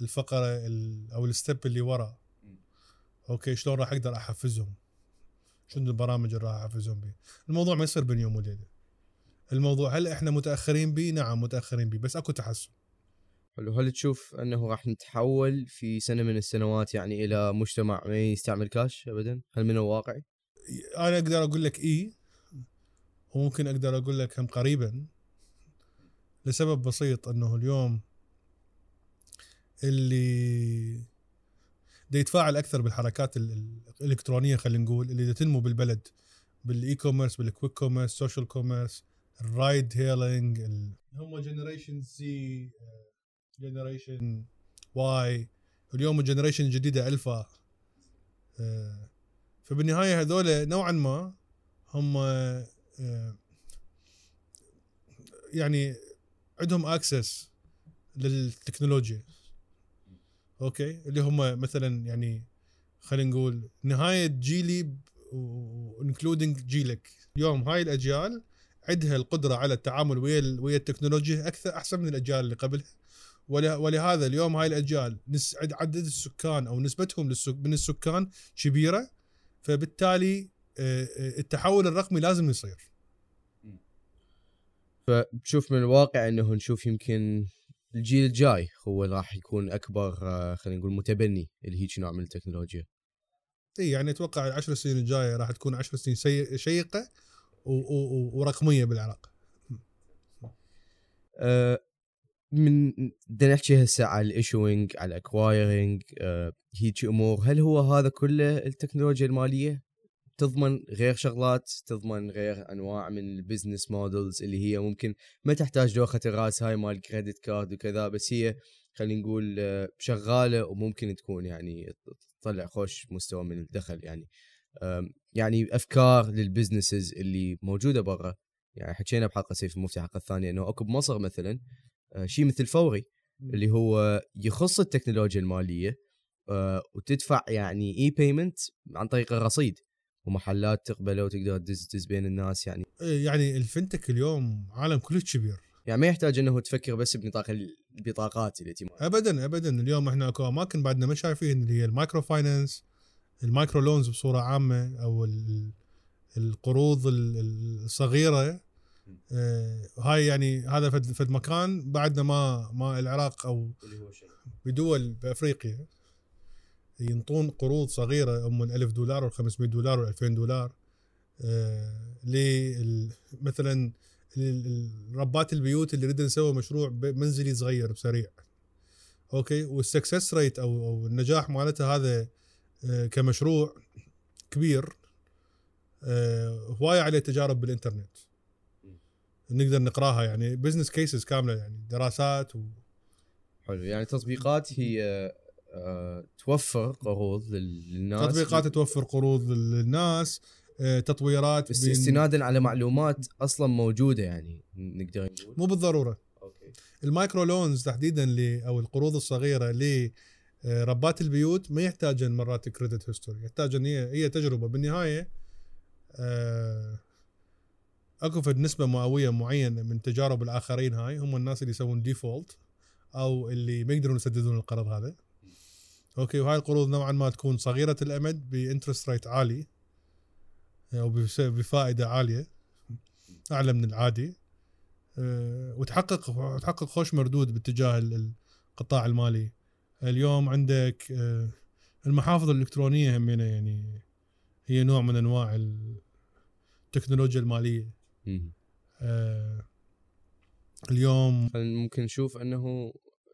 الفقرة ال- أو ال step اللي ورا. okay شلون راح أقدر أحفزهم؟ شنو البرامج اللي راح أحفزهم بيه؟ الموضوع ما يصير بين يوم وليلة. الموضوع هل إحنا متأخرين به نعم متأخرين به بس أكو تحسن. حلو هل تشوف أنه راح نتحول في سنة من السنوات يعني إلى مجتمع ما يستعمل كاش ابدا؟ هل من الواقع؟ أنا أقدر أقول لك اي وممكن أقدر أقول لك هم قريبا لسبب بسيط أنه اليوم اللي دا يتفاعل أكثر بالحركات ال- ال- الإلكترونية خلينا نقول اللي دا تنمو بالبلد بال e-commerce بال quick commerce social commerce ال ride hailing هم generation Z generation Y. اليوم ال generation الجديدة ألفا. آه، فبالنهاية هذول نوعا ما هم آه، يعني عندهم access للتكنولوجيا. okay؟ اللي هم مثلا يعني خلينا نقول نهاية جيلي و including جيلك اليوم هاي الأجيال عندها القدرة على التعامل ويا ويا التكنولوجيا أكثر أحسن من الأجيال اللي قبلها. ولهذا اليوم هاي الأجيال عدد السكان أو نسبتهم من السكان كبيرة فبالتالي آه، آه، التحول الرقمي لازم يصير. فتشوف من الواقع إنه نشوف يمكن الجيل الجاي هو اللي راح يكون أكبر آه، خلينا نقول متبني هيك نوع من التكنولوجيا. إي يعني أتوقع العشر سنين الجاية راح تكون عشر سنين شيقة ورقمية بالعراق. من بدنا نحكي هسه على ال issuing على ال acquiring هيك أمور. هل هو هذا كله التكنولوجيا المالية؟ تضمن غير شغلات تضمن غير أنواع من ال business models اللي هي ممكن ما تحتاج دوخه الرأس هاي مال credit card وكذا بس هي خلينا نقول آه، شغالة وممكن تكون يعني تطلع خوش مستوى من الدخل يعني. يعني أفكار لل businesses اللي موجودة برا. يعني حكينا بحلقة سيف المفتي الحلقة الثانية إنه أكو بمصر مثلا شيء مثل فوري اللي هو يخص التكنولوجيا المالية آه، وتدفع يعني اي payment عن طريق الرصيد. ومحلات تقبله وتقدر تدز دز بين الناس يعني. إيه يعني ال fintech اليوم عالم كلش كبير. يعني ما يحتاج إنه تفكر بس بنطاق البطاقات اللي تي ابدا ابدا. اليوم إحنا اكو أماكن بعدنا ما شايفين اللي هي ال micro finance ال micro loans بصورة عامة أو ال- القروض ال- ال- الصغيرة. آه، هاي يعني هذا فد, فد مكان بعدنا ما ما العراق أو بدول بأفريقيا. ينطون قروض صغيرة أم ال 1000 دولار وال 500 دولار. وال 2000 دولار آه، لل مثلا ربات البيوت اللي نريد نسوي مشروع منزلي صغير بسريع. okay؟ وال success rate أو أو النجاح مالته هذا آه، كمشروع كبير. هواية عليه تجارب بالإنترنت. نقدر نقراها يعني business cases كاملة يعني دراسات و... حلو. يعني تطبيقات هي آه، توفر قروض لل- للناس. تطبيقات توفر قروض للناس آه، تطويرات بس بين- استنادا على معلومات أصلا موجودة يعني نقدر نقول. مو بالضرورة. okay. ال micro loans تحديدا ل أو القروض الصغيرة لربات البيوت ما يحتاج مرات credit history يحتاج ان هي هي تجربة. بالنهاية آه، اكو فد نسبة مئوية معينة من تجارب الآخرين هاي هم الناس اللي يسوون default أو اللي ما يقدرون يسددون القرض هذا. okay وهاي القروض نوعا ما تكون صغيرة الأمد ب interest rate عالي أو بفائدة عالية أعلى من العادي. آه، وتحقق وتحقق خوش مردود باتجاه ال- القطاع المالي. اليوم عندك آه، المحافظ الإلكترونية همينه يعني هي نوع من أنواع التكنولوجيا المالية. آه، اليوم ممكن نشوف أنه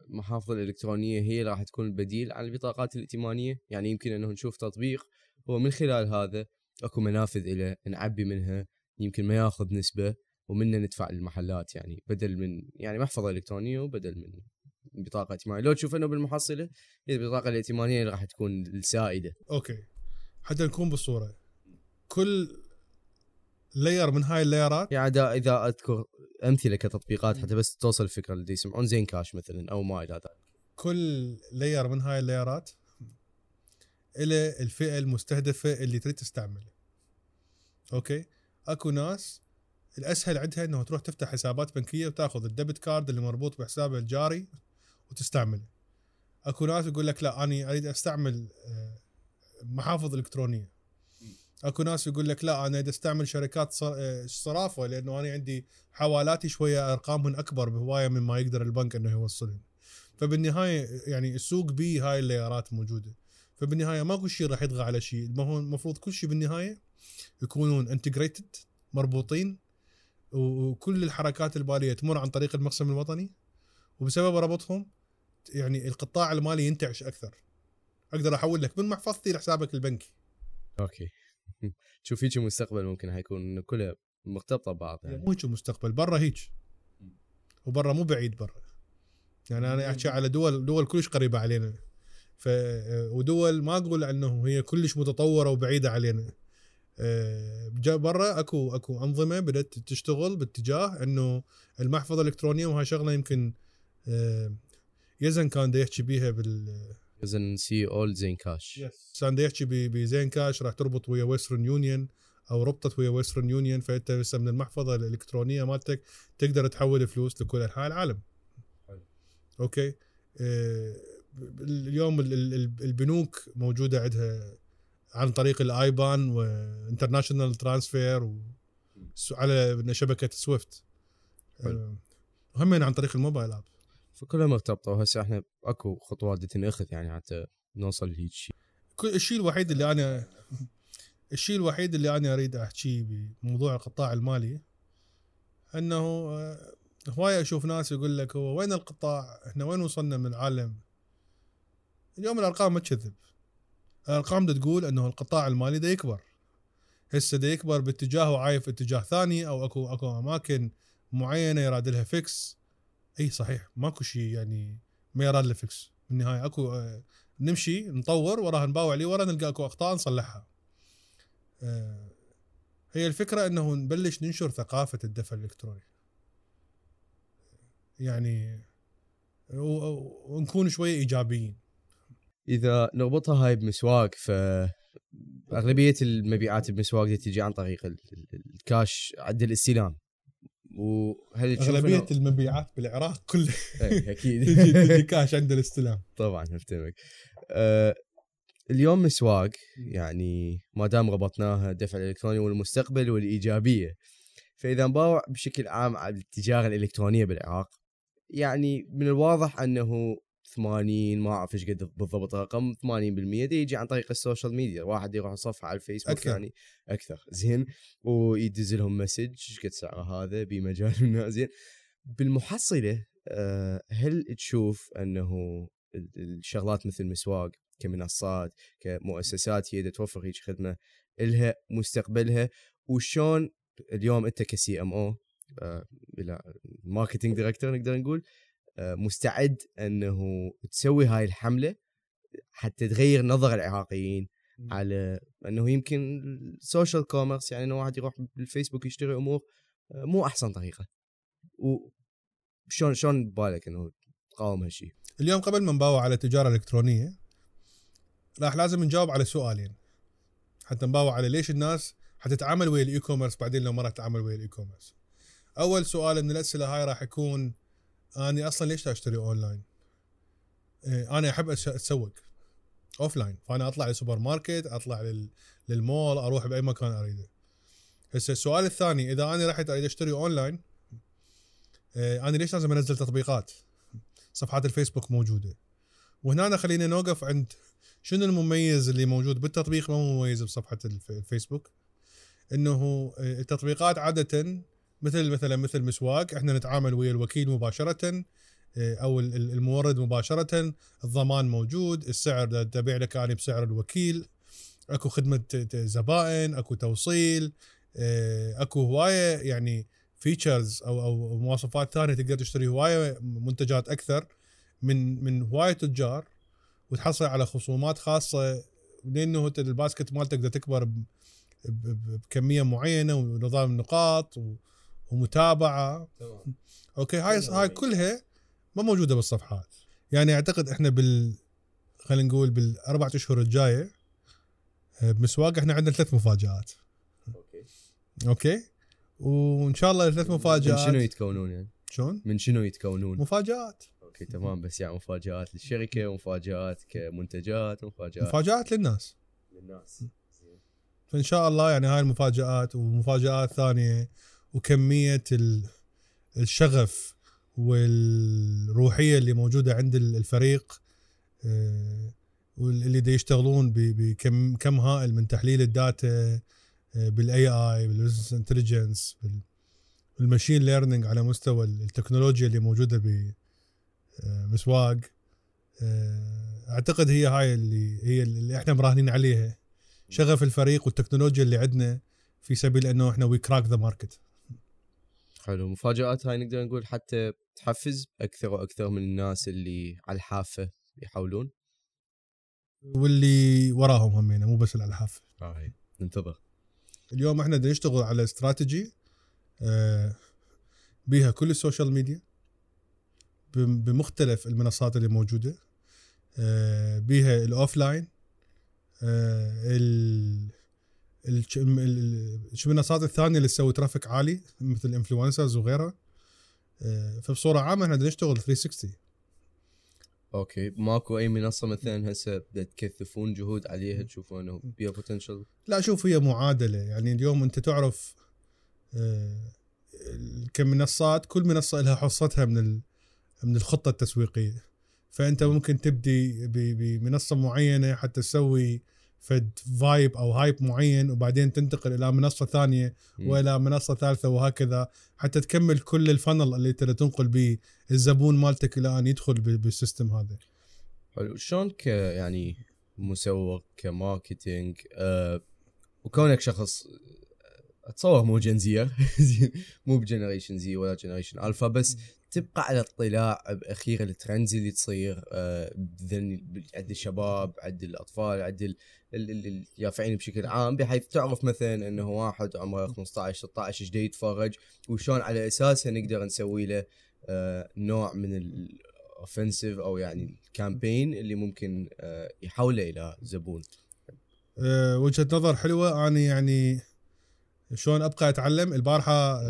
المحافظ الإلكترونية هي اللي راح تكون البديل عن البطاقات الائتمانية. يعني يمكن أنه نشوف تطبيق هو من خلال هذا أكو منافذ له نعبي منها يمكن ما ياخذ نسبة ومنه ندفع للمحلات يعني بدل من يعني محفظة إلكترونية وبدل من بطاقة ائتمانيه لو تشوف أنه بالمحصلة هي البطاقة الائتمانية اللي راح تكون السائده okay. حتى نكون بالصورة. كل layer من هاي ال layerات. يعني دا إذا أذكر أمثلة كتطبيقات حتى بس توصل الفكرة اللي يسمعون زين كاش مثلا أو ما إلى ذلك. كل layer من هاي ال layerات إلى الفئة المستهدفة اللي تريد تستعمله. Okay؟ أكو ناس الأسهل عندها إنه تروح تفتح حسابات بنكية وتأخذ ال debit card اللي مربوط بحسابها الجاري وتستعمله. أكو ناس يقول لك لا أنا أريد أستعمل آه، محافظ إلكترونية. اكو ناس يقول لك لا أنا اريد أستعمل شركات آه، صرافة لأنه أنا عندي حوالاتي شوية ارقامهم أكبر بهواية مما يقدر البنك إنه يوصلهم فبالنهاية يعني السوق بيه هاي اللايرات موجودة. فبالنهاية ماكو شيء راح يطغى على شيء ما هو المفروض كل شيء بالنهاية يكونون integrated مربوطين وكل الحركات الماليه تمر عن طريق المقسم الوطني. وبسبب ربطهم يعني القطاع المالي ينتعش أكثر. أقدر احول لك من محفظتي لحسابك البنكي. Okay. تشوف هيك المستقبل ممكن حيكون كلها مرتبطة ببعض يعني. مو هيك المستقبل برا هيك وبرا مو بعيد برا. يعني أنا أحكي على دول دول كلش قريبة علينا. ف ودول ما أقول انه هي كلش متطورة وبعيدة علينا. آه، برا أكو أكو أنظمة بدأت تشتغل باتجاه إنه المحفظة الإلكترونية وهاي شغلة يمكن آه، يزن كان دا يحكي بيها بال إذا CEO ال زين كاش يحكي ب- بزين كاش راح تربط ويا Western Union أو ربطت ويا Western Union فأنت هسه من المحفظة الإلكترونية مالتك تقدر تحول فلوس لكل أنحاء العالم. حلو. Okay آه، اليوم ال- ال- ال- البنوك موجودة عندها عن طريق ال IBAN و international transfer على شبكة SWIFT حلو. هم عن طريق الموبايل app فكلها مرتبطة وهسه إحنا أكو خطوات تنأخذ يعني حتى نوصل لهيك شيء الشيء الوحيد اللي أنا الشيء الوحيد اللي أنا أريد أحكيه بموضوع القطاع المالي إنه آه، هوايه أشوف ناس يقول لك هو وين القطاع؟ إحنا وين وصلنا من العالم؟ اليوم الأرقام ما تكذب. الأرقام دا تقول إنه القطاع المالي دا يكبر. هسه دا يكبر باتجاه وعايف اتجاه ثاني أو اكو أكو أماكن معينة يراد لها fix. إي صحيح ماكو شيء يعني ما يراد له fix. بالنهاية أكو آه، نمشي نطور وراها نباوع لي ورا نلقى أكو أخطاء نصلحها. آه، هي الفكرة إنه نبلش ننشر ثقافة الدفع الإلكتروني. يعني ونكون شوية إيجابيين. إذا نربطها هاي بمسواق ف أغلبية المبيعات بمسواق تجي عن طريق ال- ال- الكاش عند الاستلام وهل أغلبية المبيعات بالعراق كلها إيه، أكيد. تجي تجي كاش عند الاستلام. طبعا أفتهمك. أه اليوم مسواق يعني ما دام ربطناها الدفع الالكتروني والمستقبل والإيجابية. فإذا نباوع بشكل عام على التجارة الإلكترونية بالعراق يعني من الواضح أنه 80 ما أعرف إيش قد بالضبط الرقم 80% دي يجي عن طريق ال social media. واحد يروح صفحه على الفيسبوك أكثر. يعني أكثر. زين. ويدز لهم message إيش قد سعره هذا؟ بمجال زين. بالمحصلة آه، هل تشوف أنه ال- الشغلات مثل مسواق كمنصات كمؤسسات هي توفر هيك خدمة إلها مستقبلها؟ وشون اليوم أنت ك CMO marketing director نقدر نقول مستعد انه تسوي هاي الحملة حتى تغير نظر العراقيين. على انه يمكن ال social commerce يعني إنه واحد يروح بالفيسبوك يشتري أمور آه، مو أحسن طريقة. وشون شلون ببالك إنه تقاوم هالشيء اليوم قبل ما نباوع على التجارة الإلكترونية راح لازم نجاوب على سؤالين. حتى نباوع على ليش الناس حتتعامل ويا ال e-commerce بعدين لو ما راح تتعامل ويا ال e-commerce أول سؤال من الأسئلة هاي راح يكون اني أصلا ليش اشتري اونلاين؟ إيه، أنا احب اتسوق offline فانا اطلع للسوبر ماركت اطلع لل... للمول أروح باي مكان اريده. هسه السؤال الثاني اذا أنا رحت اريد اشتري اونلاين إيه، أنا ليش لازم انزل تطبيقات؟ صفحات الفيسبوك موجودة. وهنا خلينا نوقف عند شنو المميز اللي موجود بالتطبيق؟ ما هو مميز بصفحة الف- الفيسبوك؟ إنه التطبيقات عادة مثل مثلا مثل مسواق إحنا نتعامل ويا الوكيل مباشرة إيه، أو ال- ال- المورد مباشرة الضمان موجود السعر تبيع لك أنا بسعر الوكيل أكو خدمة زبائن أكو توصيل إيه، أكو هواية يعني features أو أو مواصفات ثانية تقدر تشتري هواية منتجات أكثر من من هواية تجار وتحصل على خصومات خاصة. لأنه ال basket مالتك بدها تكبر بكمية معينة ونظام نقاط و- ومتابعة تمام okay هاي هاي. كلها ما موجودة بالصفحات يعني أعتقد إحنا بال خلينا نقول بالاربع أشهر الجاية آه، بمسواق إحنا عندنا ثلاث مفاجآت okay okay وإن شاء الله الثلاث من مفاجآت شنو يتكونون يعني؟ شلون؟ من شنو يتكونون؟ مفاجآت okay تمام بس يعني مفاجآت للشركة ومفاجات كمنتجات ومفاجات مفاجآت للناس للناس. فإن شاء الله يعني هاي المفاجآت ومفاجآت ثانية وكمية ال- الشغف والروحية اللي موجودة عند ال- الفريق آه، واللي دا يشتغلون بكم كم هائل من تحليل ال data بال AI بال business intelligence بال machine learning على مستوى التكنولوجيا اللي موجودة بمسواق أعتقد هي هاي اللي هي اللي إحنا مراهنين عليها. شغف الفريق والتكنولوجيا اللي عندنا في سبيل إنه إحنا we crack the market حلو مفاجآت هاي نقدر نقول حتى تحفز أكثر وأكثر من الناس اللي على الحافة يحاولون. واللي وراهم همينه مو بس الالحاف هاي ننتظر. اليوم إحنا نشتغل على استراتيجي آه، بيها كل ال social media بم- بمختلف المنصات اللي موجودة آه، بيها ال offline ال الش- ال- ال- شو المنصات الثانية اللي تسوي traffic عالي مثل influencers وغيرها. آه، فبصورة عامة إحنا نشتغل 360 okay ماكو أي منصة مثلا هسه تكثفون جهود عليها تشوفون إنه بيها potential لا شوف هي معادلة. يعني اليوم أنت تعرف آه، كمنصات كل منصة لها حصتها من من الخطة التسويقية. فأنت ممكن تبدي بمنصة معينة حتى تسوي فد vibe أو hype معين وبعدين تنتقل إلى منصة ثانية وإلى منصة ثالثة وهكذا حتى تكمل كل ال funnel اللي انت تنقل به الزبون مالتك إلى أن يدخل بال system هذا. حلو. شلون ك يعني مسوق ك marketing؟ آه وكونك شخص أتصور مو Gen Z زين مو ب generation Z ولا generation Alpha بس تبقى على اطلاع بأخير ال trends اللي تصير آه عند الشباب عند الأطفال عند اليافعين بشكل عام بحيث تعرف مثلا إنه واحد عمره 15 16 إيش يتفرج وشلون على اساسها نقدر نسوي له آه نوع من ال offensive أو يعني ال campaign اللي ممكن آه يحوله إلى زبون. أه، وجهة نظر حلوة. أنا يعني شلون أبقى أتعلم؟ البارحة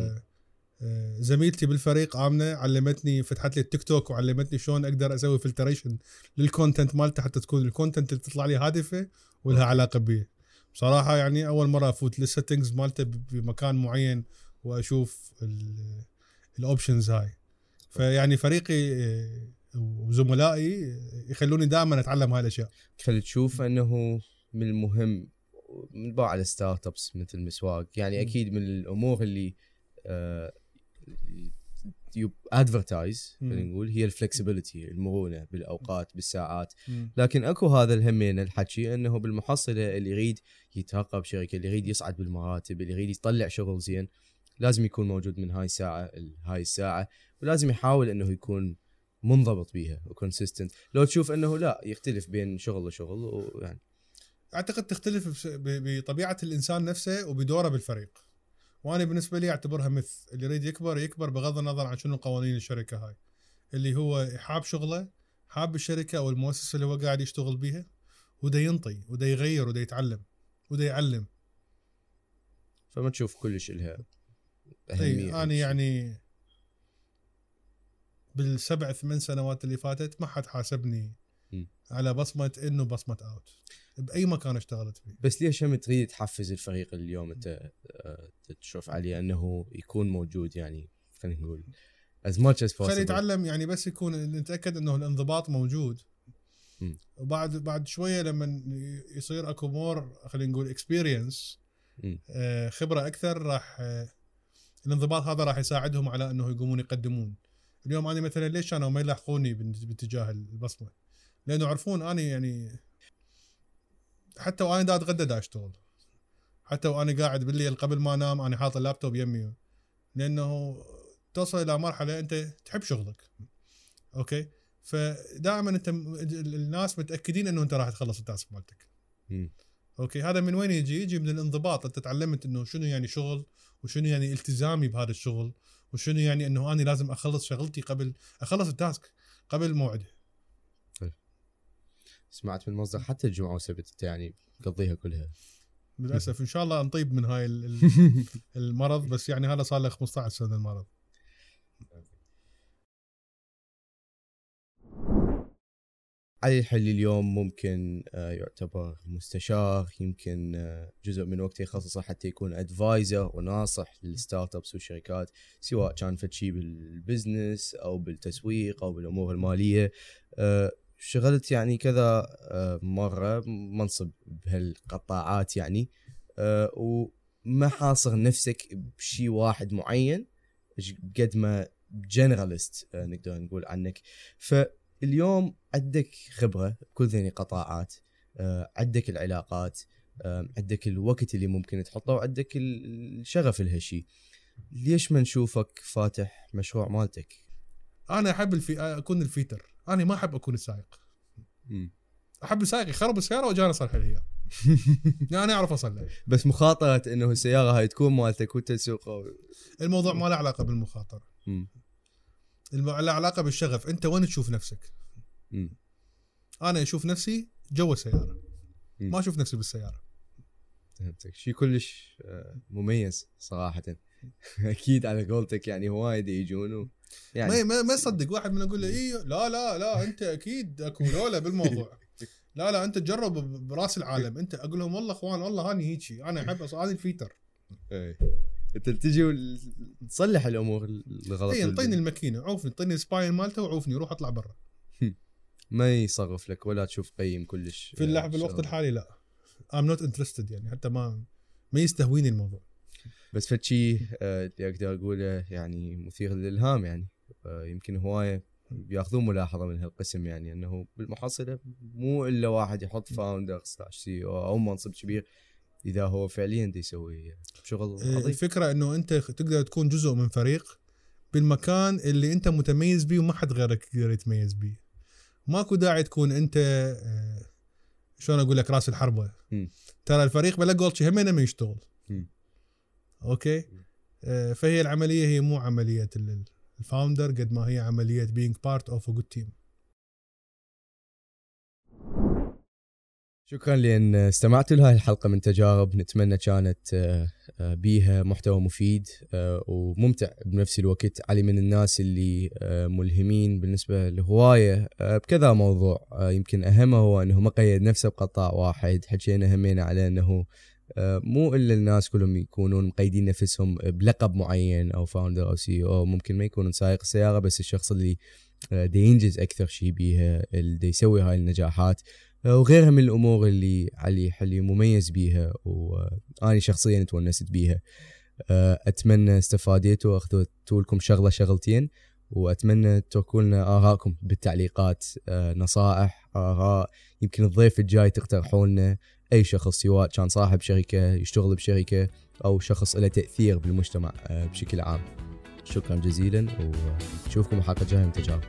أه، زميلتي بالفريق آمنة علمتني فتحت لي التيك توك وعلمتني شلون أقدر أسوي filtration لل content مالته حتى تكون ال content اللي تطلع لي هادفة. ولها علاقة بي. بصراحة يعني أول مرة أفوت لل settings مالته بمكان معين وأشوف ال options هاي. فيعني فريقي أه، وزملائي يخلوني دائما أتعلم هاي الأشياء. خلي تشوف إنه من المهم من بعض ال startups مثل مسواق يعني. أكيد من الأمور اللي آه، advertise مم. خلينا نقول هي ال flexibility المرونة بالأوقات بالساعات. لكن أكو هذا الهمين الحكي إنه بالمحصلة اللي يريد يترقى بشركة اللي يريد يصعد بالمراتب اللي يريد يطلع شغل زين لازم يكون موجود من هاي الساعة هاي الساعة ولازم يحاول إنه يكون منضبط بيها و consistent لو تشوف إنه لا يختلف بين شغل وشغل ويعني أعتقد تختلف بطبيعة الإنسان نفسه وبدوره بالفريق. وأنا بالنسبة لي أعتبرها مث اللي يريد يكبر يكبر بغض النظر عن شنو قوانين الشركة هاي اللي هو حاب شغله حاب الشركة أو المؤسسة اللي هو قاعد يشتغل بيها ودا ينطي ودا يغير ودا يتعلم ودا يعلم فما تشوف كلش لها أهمية أنا يعني بالسبع ثمان سنوات اللي فاتت ما حد حاسبني. على بصمة in بصمة out بأي مكان اشتغلت فيه. بس ليش هم تريد تحفز الفريق اللي اليوم انت آه، تشوف عليه أنه يكون موجود يعني خلينا نقول as much as possible خلي يتعلم يعني بس يكون نتأكد أنه الانضباط موجود. م. وبعد بعد شوية لما يصير أكو more خلينا نقول experience م. خبرة أكثر راح آه، الانضباط هذا راح يساعدهم على أنه يقومون يقدمون. اليوم أنا مثلا ليش كانوا ما يلاحقوني باتجاه البصمة؟ لأنه يعرفون أنا يعني حتى وأنا دا أتغدى دا أشتغل. حتى وأنا قاعد بالليل قبل ما أنام أنا حاط اللابتوب يمي. لأنه توصل إلى مرحلة أنت تحب شغلك. okay؟ فدائما أنت الناس متأكدين إنه أنت راح تخلص ال task مالتك. okay؟ هذا من وين يجي؟ يجي من الانضباط. أنت تعلمت إنه شنو يعني شغل وشنو يعني التزامي بهذا الشغل وشنو يعني إنه أنا لازم أخلص شغلتي قبل أخلص ال task قبل موعده سمعت من مصدر حتى الجمعة والسبت يعني تقضيها كلها. للأسف. إن شاء الله نطيب من هاي ال- ال- المرض بس يعني هذا صار له 15 سنة المرض. علي الحلي اليوم ممكن آه، يعتبر مستشار يمكن آه، جزء من وقته يخصصه حتى يكون advisor وناصح لل startups والشركات سواء كان فد شيء بال business أو بالتسويق أو بالأمور المالية. آه، شغلت يعني كذا آه، مرة منصب بهالقطاعات يعني آه، وما حاصر نفسك بشيء واحد معين قد ما generalist نقدر نقول عنك. فاليوم عندك خبرة بكل ذي القطاعات آه، عندك العلاقات آه، عندك الوقت اللي ممكن تحطه وعندك ال- الشغف لهالشيء ليش ما نشوفك فاتح مشروع مالتك؟ أنا أحب ال fi... أكون ال fitter. أنا ما أحب أكون السائق أحب السائق يخرب السيارة واجي اصلح اياها يعني أنا اعرف اصلح بس مخاطرة إنه السيارة هاي تكون مالتك وانت تسوقها الموضوع ما له علاقة بالمخاطرة. مم. الم- له علاقة بالشغف. أنت وين تشوف نفسك؟ مم. أنا أشوف نفسي جوا السيارة. مم. ما أشوف نفسي بالسيارة. فهمتك. شيء كلش آه، مميز صراحة. أكيد على قولتك يعني وايد يجون و- يعني ما ما يصدق واحد من أقول له اي لا لا لا أنت أكيد أكو لولا بالموضوع. لا لا أنت تجرب برأس العالم. أنت أقول لهم والله أخوان والله هاني هيجي. أنا أحب هذه الفيتر. إيه. أنت تجي تصلح الأمور الغلط اي انطيني. الماكينة. عوفني انطيني السباين مالته وعوفني. روح اطلع برا. ما يصرف لك ولا تشوف قيم كلش. في اللحظه شغل. الحالي لا. I'm not interested يعني. حتى ما ما يستهويني الموضوع. بس فد شيء آه، اللي أقدر اقوله يعني مثير للإلهام يعني. آه، يمكن هواية بياخذون ملاحظة من هالقسم يعني إنه بالمحصله مو إلا واحد يحط founder slash COO منصب كبير إذا هو فعليا دي يسوي شغل آه، عظيم. الفكرة إنه أنت تقدر تكون جزء من فريق بالمكان اللي أنت متميز بيه وما حد غيرك يقدر يتميز بيه. ماكو داعي تكون أنت شلون أقول لك راس الحربة. ترى الفريق بلا جولتشي همينه ما يشتغل. Okay؟ آه، فهي العملية هي مو عمليه ال- ال- ال founder قد ما هي عمليه being part of a good team. شكرا لأن استمعتوا لهاي الحلقة من تجارب نتمنى كانت آه، آه، بيها محتوى مفيد وممتع بنفس الوقت. علي من الناس اللي ملهمين بالنسبة لهواية بكذا موضوع يمكن أهمه هو أنه ما قيد نفسه بقطاع واحد حكينا همينا على أنه مو إلا الناس كلهم يكونون مقيدين نفسهم بلقب معين أو founder أو CEO ممكن ما يكونون سائق السيارة بس الشخص اللي آه، دي ينجز أكثر شيء بيها اللي يسوي هاي النجاحات. آه، وغيرها من الأمور اللي علي حلي مميز بيها وأنا شخصيا تونست بيها. أتمنى استفاديتوا واخذتوا لكم شغلة شغلتين وأتمنى تتركوا لنا آرائكم بالتعليقات. نصائح آراء يمكن الضيف الجاي تقترحوا لنا. أي شخص سواء كان صاحب شركة يشتغل بشركة أو شخص له تأثير بالمجتمع بشكل عام. شكرا جزيلا ونشوفكم الحلقة الجايه من تجارب